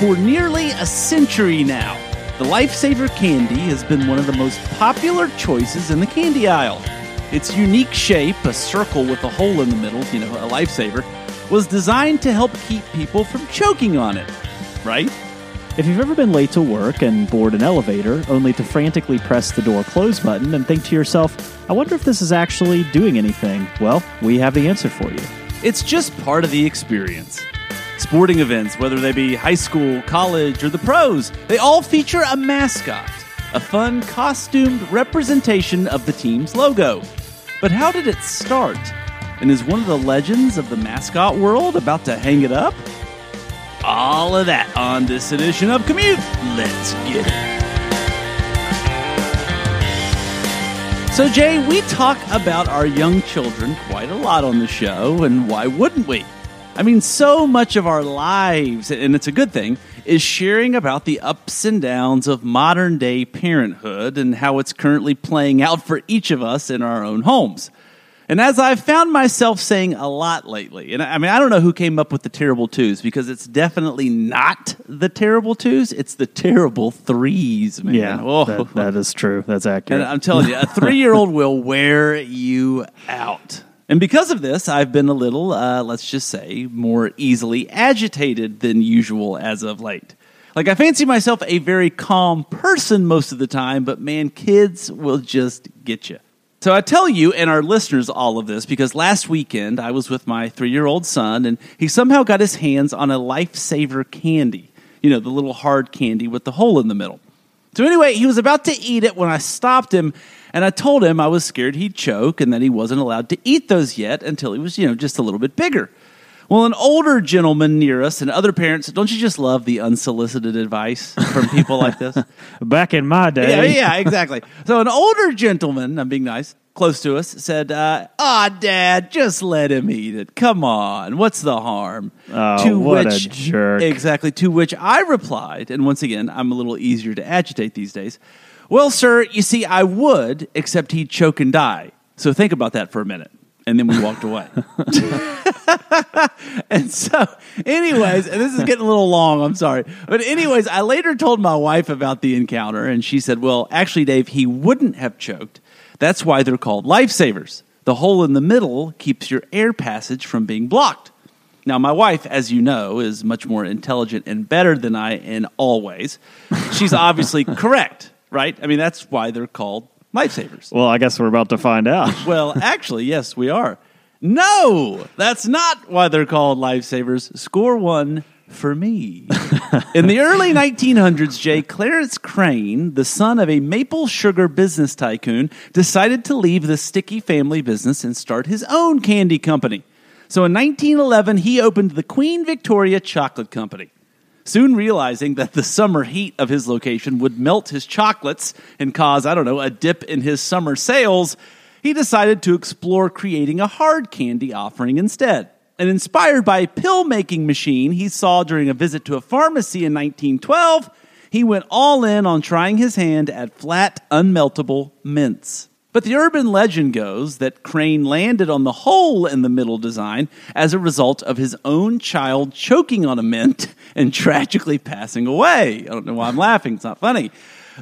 for nearly a century now, the Lifesaver candy has been one of the most popular choices in the candy aisle. Its unique shape, a circle with a hole in the middle, you know, a lifesaver, was designed to help keep people from choking on it, right? If you've ever been late to work and board an elevator only to frantically press the door close button and think to yourself, I wonder if this is actually doing anything, well, we have the answer for you. It's just part of the experience. Sporting events, whether they be high school, college, or the pros, they all feature a mascot, a fun, costumed representation of the team's logo. But how did it start? And is one of the legends of the mascot world about to hang it up? All of that on this edition of Commute. Let's get it. So, Jay, we talk about our young children quite a lot on the show, and why wouldn't we? I mean, so much of our lives, and it's a good thing, is sharing about the ups and downs of modern day parenthood and how it's currently playing out for each of us in our own homes. And as I've found myself saying a lot lately, and I mean, I don't know who came up with the terrible twos because it's definitely not the terrible twos, it's the terrible threes, man. Yeah, Oh. that, that is true. That's accurate. And I'm telling you, a three year old will wear you out. And because of this, I've been a little, uh, let's just say, more easily agitated than usual as of late. Like, I fancy myself a very calm person most of the time, but man, kids will just get you. So I tell you and our listeners all of this because last weekend I was with my three year old son and he somehow got his hands on a lifesaver candy. You know, the little hard candy with the hole in the middle. So anyway, he was about to eat it when I stopped him and I told him I was scared he'd choke and that he wasn't allowed to eat those yet until he was, you know, just a little bit bigger. Well, an older gentleman near us and other parents, don't you just love the unsolicited advice from people like this? Back in my yeah, day, yeah, exactly. So an older gentleman, I'm being nice, close to us, said, uh, "Ah, Dad, just let him eat it. Come on, what's the harm?" Oh, what a jerk. Exactly. To which I replied, and once again, I'm a little easier to agitate these days. Well, sir, you see, I would, except he'd choke and die. So think about that for a minute. And then we walked away. and so, anyways, and this is getting a little long, I'm sorry. But, anyways, I later told my wife about the encounter, and she said, Well, actually, Dave, he wouldn't have choked. That's why they're called lifesavers. The hole in the middle keeps your air passage from being blocked. Now, my wife, as you know, is much more intelligent and better than I in all ways. She's obviously correct, right? I mean, that's why they're called lifesavers. Well, I guess we're about to find out. Well, actually, yes, we are. No, that's not why they're called lifesavers. Score one for me. In the early 1900s, Jay Clarence Crane, the son of a maple sugar business tycoon, decided to leave the sticky family business and start his own candy company. So in 1911, he opened the Queen Victoria Chocolate Company. Soon realizing that the summer heat of his location would melt his chocolates and cause, I don't know, a dip in his summer sales, he decided to explore creating a hard candy offering instead. And inspired by a pill making machine he saw during a visit to a pharmacy in 1912, he went all in on trying his hand at flat, unmeltable mints. But the urban legend goes that Crane landed on the hole in the middle design as a result of his own child choking on a mint and tragically passing away. I don't know why I'm laughing, it's not funny.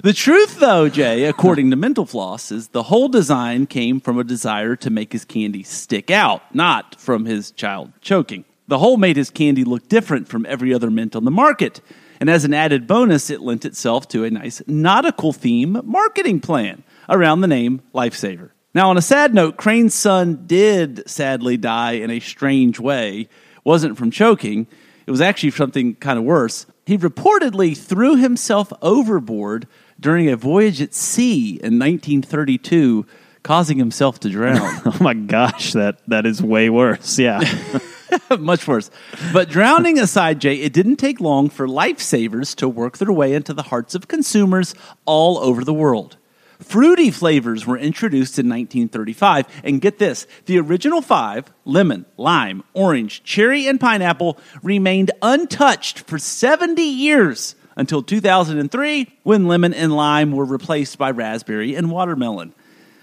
The truth, though, Jay, according to Mental Floss, is the whole design came from a desire to make his candy stick out, not from his child choking. The hole made his candy look different from every other mint on the market. And as an added bonus, it lent itself to a nice nautical theme marketing plan around the name Lifesaver. Now, on a sad note, Crane's son did sadly die in a strange way. Wasn't from choking, it was actually something kind of worse. He reportedly threw himself overboard during a voyage at sea in 1932, causing himself to drown. Oh my gosh, that that is way worse. Yeah. Much worse. But drowning aside, Jay, it didn't take long for lifesavers to work their way into the hearts of consumers all over the world. Fruity flavors were introduced in 1935, and get this the original five lemon, lime, orange, cherry, and pineapple remained untouched for 70 years until 2003 when lemon and lime were replaced by raspberry and watermelon.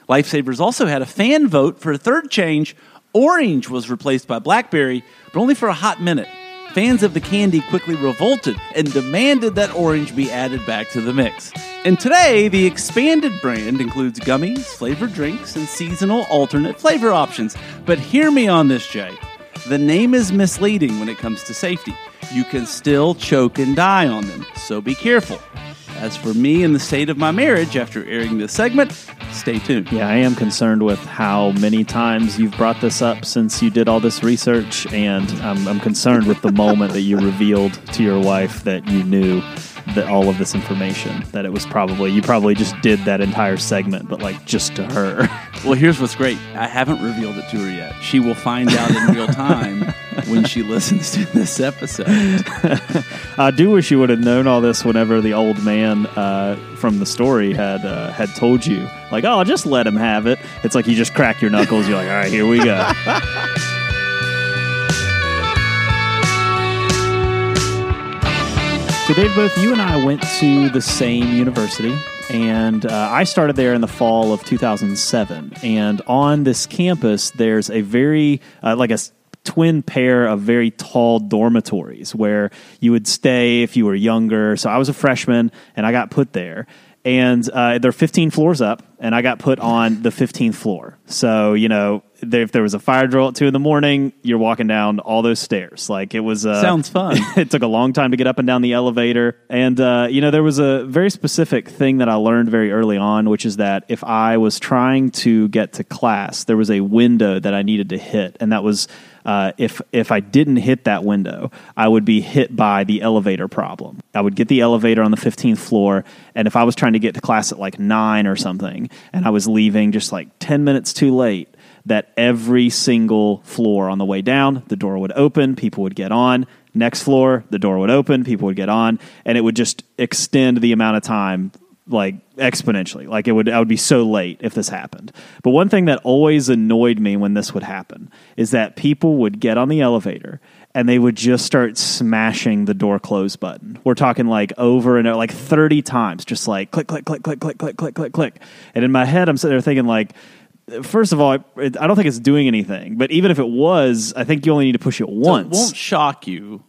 Lifesavers also had a fan vote for a third change. Orange was replaced by blackberry, but only for a hot minute. Fans of the candy quickly revolted and demanded that orange be added back to the mix. And today, the expanded brand includes gummies, flavored drinks, and seasonal alternate flavor options. But hear me on this, Jay. The name is misleading when it comes to safety. You can still choke and die on them, so be careful. As for me and the state of my marriage after airing this segment, stay tuned. Yeah, I am concerned with how many times you've brought this up since you did all this research, and I'm, I'm concerned with the moment that you revealed to your wife that you knew that all of this information. That it was probably you probably just did that entire segment, but like just to her. Well, here's what's great. I haven't revealed it to her yet. She will find out in real time when she listens to this episode. I do wish you would have known all this whenever the old man uh, from the story had uh, had told you, like, "Oh, just let him have it." It's like you just crack your knuckles. You're like, "All right, here we go." So, Dave, both you and I went to the same university, and uh, I started there in the fall of 2007. And on this campus, there's a very, uh, like a s- twin pair of very tall dormitories where you would stay if you were younger. So, I was a freshman, and I got put there. And uh, they're 15 floors up, and I got put on the 15th floor. So, you know, there, if there was a fire drill at two in the morning, you're walking down all those stairs. Like it was. Uh, Sounds fun. it took a long time to get up and down the elevator. And, uh, you know, there was a very specific thing that I learned very early on, which is that if I was trying to get to class, there was a window that I needed to hit. And that was uh, if, if I didn't hit that window, I would be hit by the elevator problem. I would get the elevator on the 15th floor. And if I was trying to get to class at like nine or something, and I was leaving just like 10 minutes too late, that every single floor on the way down, the door would open, people would get on. Next floor, the door would open, people would get on, and it would just extend the amount of time like exponentially. Like it would I would be so late if this happened. But one thing that always annoyed me when this would happen is that people would get on the elevator and they would just start smashing the door close button. We're talking like over and over, like 30 times, just like click, click, click, click, click, click, click, click, click. And in my head, I'm sitting there thinking like, first of all, it, I don't think it's doing anything. But even if it was, I think you only need to push it So once. it won't shock you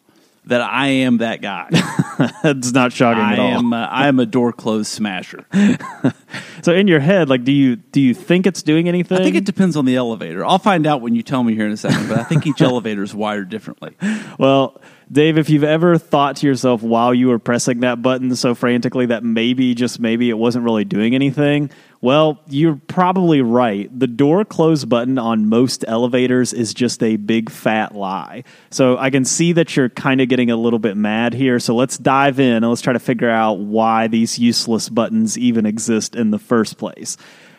that I am that guy. it's not shocking I at all. am. Uh, I am a door closed smasher. So in your head, like, do you do you think it's doing anything? I think it depends on the elevator. I'll find out when you tell me here in a second. But I think each elevator is wired differently. Well, Dave, if you've ever thought to yourself while you were pressing that button so frantically that maybe, just maybe, it wasn't really doing anything, well, you're probably right. The door close button on most elevators is just a big fat lie. So I can see that you're kind of getting a little bit mad here. So let's dive in and let's try to figure out why these useless buttons even exist in the first place.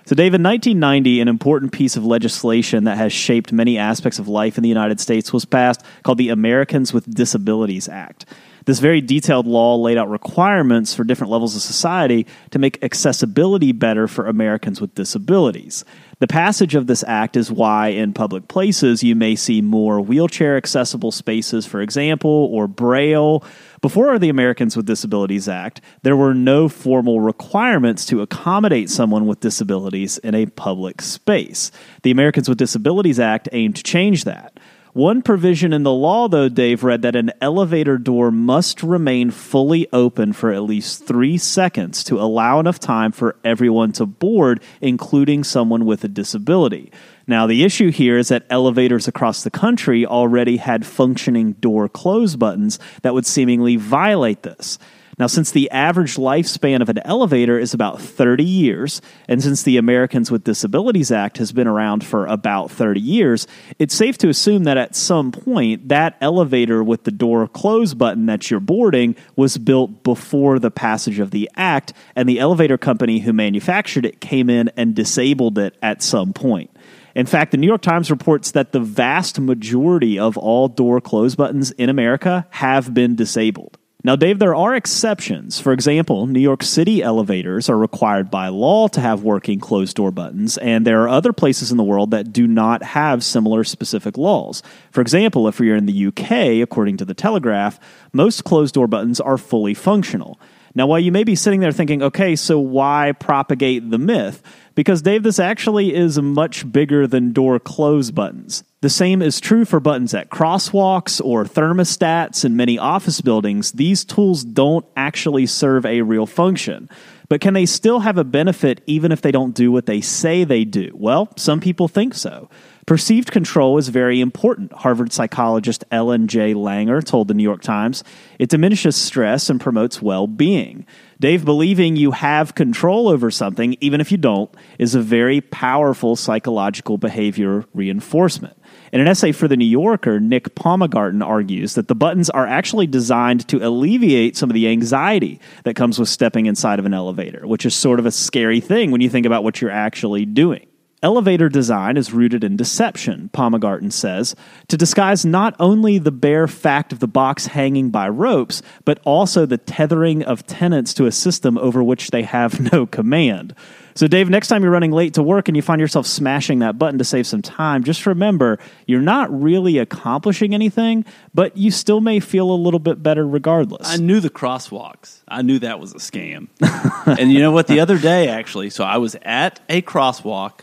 So, Dave, in 1990, an important piece of legislation that has shaped many aspects of life in the United States was passed called the Americans with Disabilities Act. This very detailed law laid out requirements for different levels of society to make accessibility better for Americans with disabilities. The passage of this act is why in public places you may see more wheelchair accessible spaces, for example, or braille. Before the Americans with Disabilities Act, there were no formal requirements to accommodate someone with disabilities in a public space. The Americans with Disabilities Act aimed to change that. One provision in the law, though, Dave read that an elevator door must remain fully open for at least three seconds to allow enough time for everyone to board, including someone with a disability. Now, the issue here is that elevators across the country already had functioning door close buttons that would seemingly violate this. Now, since the average lifespan of an elevator is about 30 years, and since the Americans with Disabilities Act has been around for about 30 years, it's safe to assume that at some point, that elevator with the door close button that you're boarding was built before the passage of the act, and the elevator company who manufactured it came in and disabled it at some point. In fact, the New York Times reports that the vast majority of all door close buttons in America have been disabled. Now, Dave, there are exceptions. For example, New York City elevators are required by law to have working closed door buttons, and there are other places in the world that do not have similar specific laws. For example, if you're in the UK, according to the Telegraph, most closed door buttons are fully functional. Now, while you may be sitting there thinking, okay, so why propagate the myth? Because, Dave, this actually is much bigger than door close buttons. The same is true for buttons at crosswalks or thermostats in many office buildings. These tools don't actually serve a real function. But can they still have a benefit even if they don't do what they say they do? Well, some people think so. Perceived control is very important, Harvard psychologist Ellen J. Langer told the New York Times. It diminishes stress and promotes well being. Dave, believing you have control over something, even if you don't, is a very powerful psychological behavior reinforcement. In an essay for The New Yorker, Nick Baumgarten argues that the buttons are actually designed to alleviate some of the anxiety that comes with stepping inside of an elevator, which is sort of a scary thing when you think about what you're actually doing. Elevator design is rooted in deception, Baumgarten says, to disguise not only the bare fact of the box hanging by ropes, but also the tethering of tenants to a system over which they have no command. So, Dave, next time you're running late to work and you find yourself smashing that button to save some time, just remember you're not really accomplishing anything, but you still may feel a little bit better regardless. I knew the crosswalks. I knew that was a scam. and you know what? The other day, actually, so I was at a crosswalk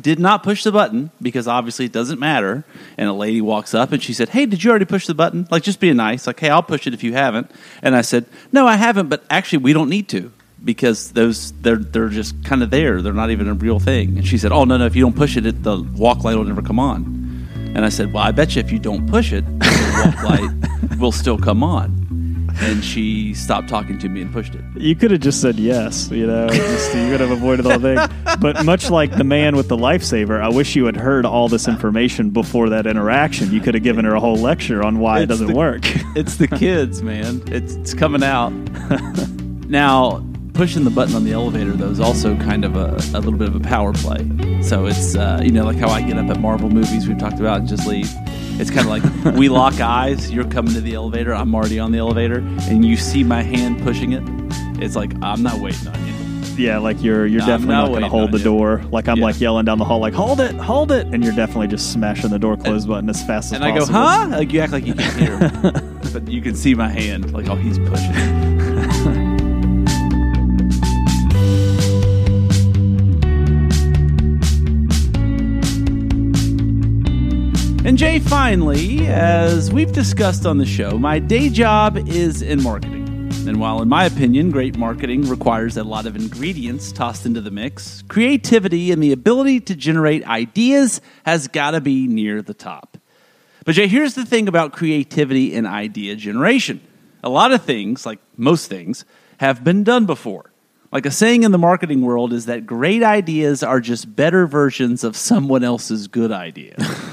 did not push the button because obviously it doesn't matter. And a lady walks up and she said, Hey, did you already push the button? Like, just being nice. Like, hey, I'll push it if you haven't. And I said, No, I haven't, but actually, we don't need to because those they're they're just kind of there. They're not even a real thing. And she said, "Oh no, no! If you don't push it, it the walk light will never come on." And I said, "Well, I bet you if you don't push it, the walk light will still come on." And she stopped talking to me and pushed it. You could have just said yes, you know, just, you could have avoided the whole thing. But much like the man with the lifesaver, I wish you had heard all this information before that interaction. You could have given her a whole lecture on why It's it doesn't the- work. It's the kids, man. It's, it's coming out. now, pushing the button on the elevator, though, is also kind of a, a little bit of a power play. So it's, uh, you know, like how I get up at Marvel movies we've talked about and just leave. It's kind of like we lock eyes. You're coming to the elevator. I'm already on the elevator. And you see my hand pushing it. It's like, I'm not waiting on you. Yeah, like you're you're I'm definitely not not going to hold the you. door. Like I'm Yeah. like yelling down the hall, like hold it, hold it, and you're definitely just smashing the door close button as fast as And I go, huh? Like you act like you can't hear. but you can see my hand. Like, oh, he's pushing. And Jay, finally, as we've discussed on the show, my day job is in marketing. And while, in my opinion, great marketing requires a lot of ingredients tossed into the mix, creativity and the ability to generate ideas has got to be near the top. But Jay, here's the thing about creativity and idea generation. A lot of things, like most things, have been done before. Like a saying in the marketing world is that great ideas are just better versions of someone else's good idea.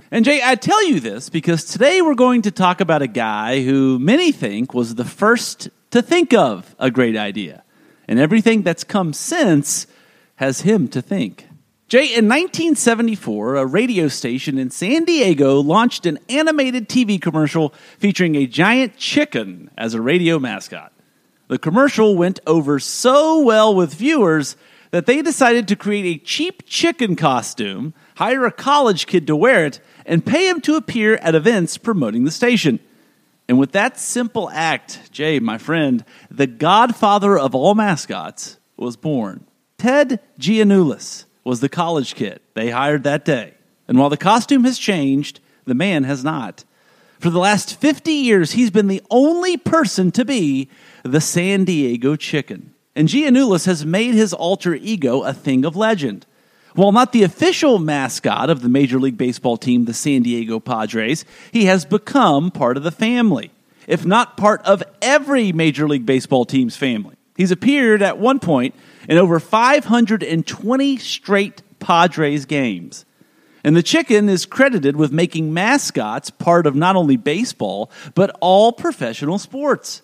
and Jay, I tell you this because today we're going to talk about a guy who many think was the first to think of a great idea. And everything that's come since has him to think. Jay, in 1974, a radio station in San Diego launched an animated TV commercial featuring a giant chicken as a radio mascot. The commercial went over so well with viewers that they decided to create a cheap chicken costume, hire a college kid to wear it, and pay him to appear at events promoting the station. And with that simple act, Jay, my friend, the godfather of all mascots, was born. Ted Giannoulas was the college kid they hired that day. And while the costume has changed, the man has not. For the last 50 years, he's been the only person to be the San Diego chicken. And Giannoulas has made his alter ego a thing of legend. While not the official mascot of the Major League Baseball team, the San Diego Padres, he has become part of the family, if not part of every Major League Baseball team's family. He's appeared at one point in over 520 straight Padres games. And the chicken is credited with making mascots part of not only baseball, but all professional sports.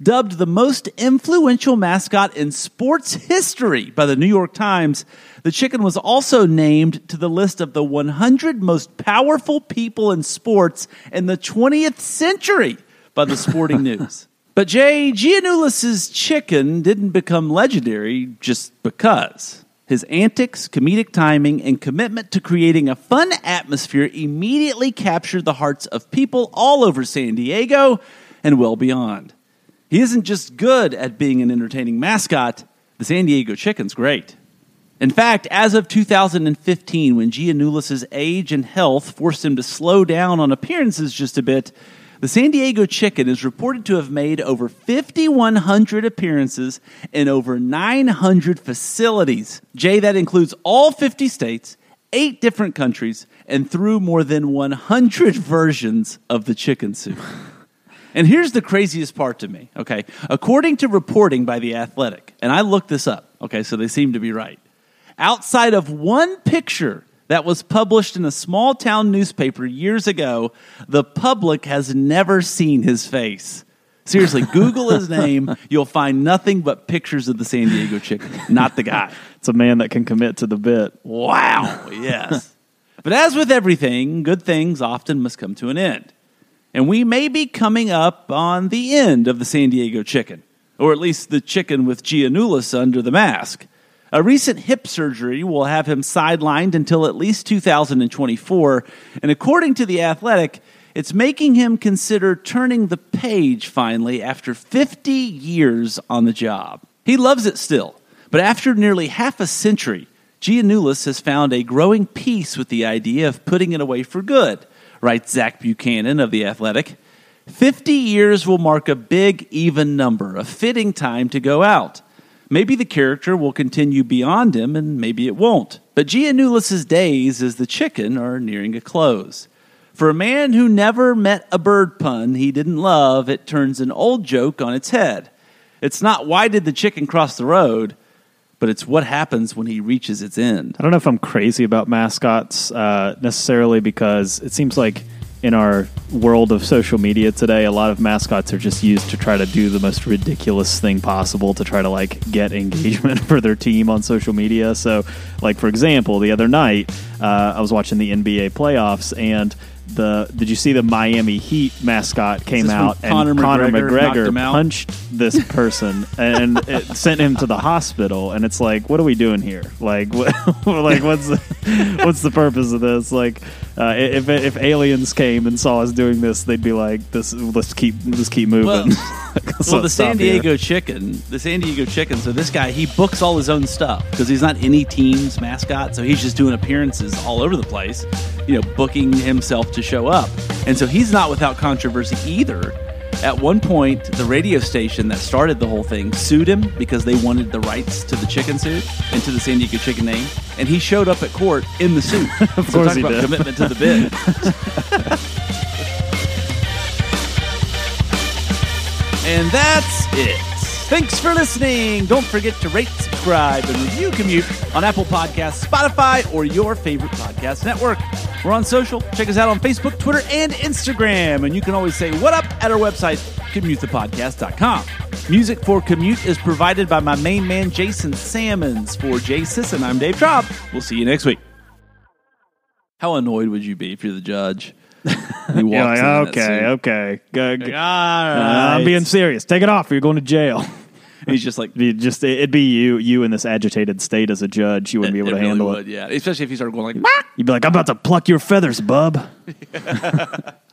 Dubbed the most influential mascot in sports history by the New York Times, the chicken was also named to the list of the 100 most powerful people in sports in the 20th century by the Sporting News. But Jay Giannoulas's chicken didn't become legendary just because. His antics, comedic timing, and commitment to creating a fun atmosphere immediately captured the hearts of people all over San Diego and well beyond. He isn't just good at being an entertaining mascot, the San Diego Chicken's great. In fact, as of 2015, when Giannoulas's age and health forced him to slow down on appearances just a bit, the San Diego Chicken is reported to have made over 5,100 appearances in over 900 facilities. Jay, that includes all 50 states, eight different countries, and through more than 100 versions of the chicken soup. And here's the craziest part to me, okay? According to reporting by The Athletic, and I looked this up, okay, so they seem to be right. Outside of one picture that was published in a small town newspaper years ago, the public has never seen his face. Seriously, Google his name. You'll find nothing but pictures of the San Diego chicken, not the guy. It's a man that can commit to the bit. Wow, yes. but as with everything, good things often must come to an end. And we may be coming up on the end of the San Diego chicken, or at least the chicken with Giannoulas under the mask. A recent hip surgery will have him sidelined until at least 2024, and according to The Athletic, it's making him consider turning the page finally after 50 years on the job. He loves it still, but after nearly half a century, Giannoulas has found a growing peace with the idea of putting it away for good, writes Zach Buchanan of The Athletic. 50 years will mark a big, even number, a fitting time to go out. Maybe the character will continue beyond him, and maybe it won't. But Giannoulas's days as the chicken are nearing a close. For a man who never met a bird pun he didn't love, it turns an old joke on its head. It's not why did the chicken cross the road, but it's what happens when he reaches its end. I don't know if I'm crazy about mascots uh, necessarily because it seems like in our world of social media today, a lot of mascots are just used to try to do the most ridiculous thing possible to try to like get engagement for their team on social media. So, like for example, the other night uh, I was watching the NBA playoffs and. The, did you see the Miami Heat mascot came out and Conor Conor McGregor knocked McGregor punched this person and it sent him to the hospital and it's like what are we doing here like what, like what's the, what's the purpose of this like uh, if if aliens came and saw us doing this they'd be like this let's keep let's keep moving Well- Let's well, the San stop here. Diego Chicken, the San Diego Chicken. So this guy, he books all his own stuff because he's not any team's mascot. So he's just doing appearances all over the place, you know, booking himself to show up. And so he's not without controversy either. At one point, the radio station that started the whole thing sued him because they wanted the rights to the chicken suit and to the San Diego Chicken name, and he showed up at court in the suit. of course talk he about did. commitment to the bid. And that's it. Thanks for listening. Don't forget to rate, subscribe, and review Commute on Apple Podcasts, Spotify, or your favorite podcast network. We're on social. Check us out on Facebook, Twitter, and Instagram. And you can always say what up at our website, commutethepodcast.com. Music for Commute is provided by my main man, Jason Sammons. For Jay Sisson, I'm Dave Traub. We'll see you next week. How annoyed would you be if you're the judge? He You're like, okay, okay, go, go- right. I'm being serious. Take it off, or you're going to jail. He's just like, You just it'd be you, you in this agitated state as a judge. You wouldn't be able to really handle would, it. yeah. Especially if he started going like, You'd be like, "I'm about to pluck your feathers, bub."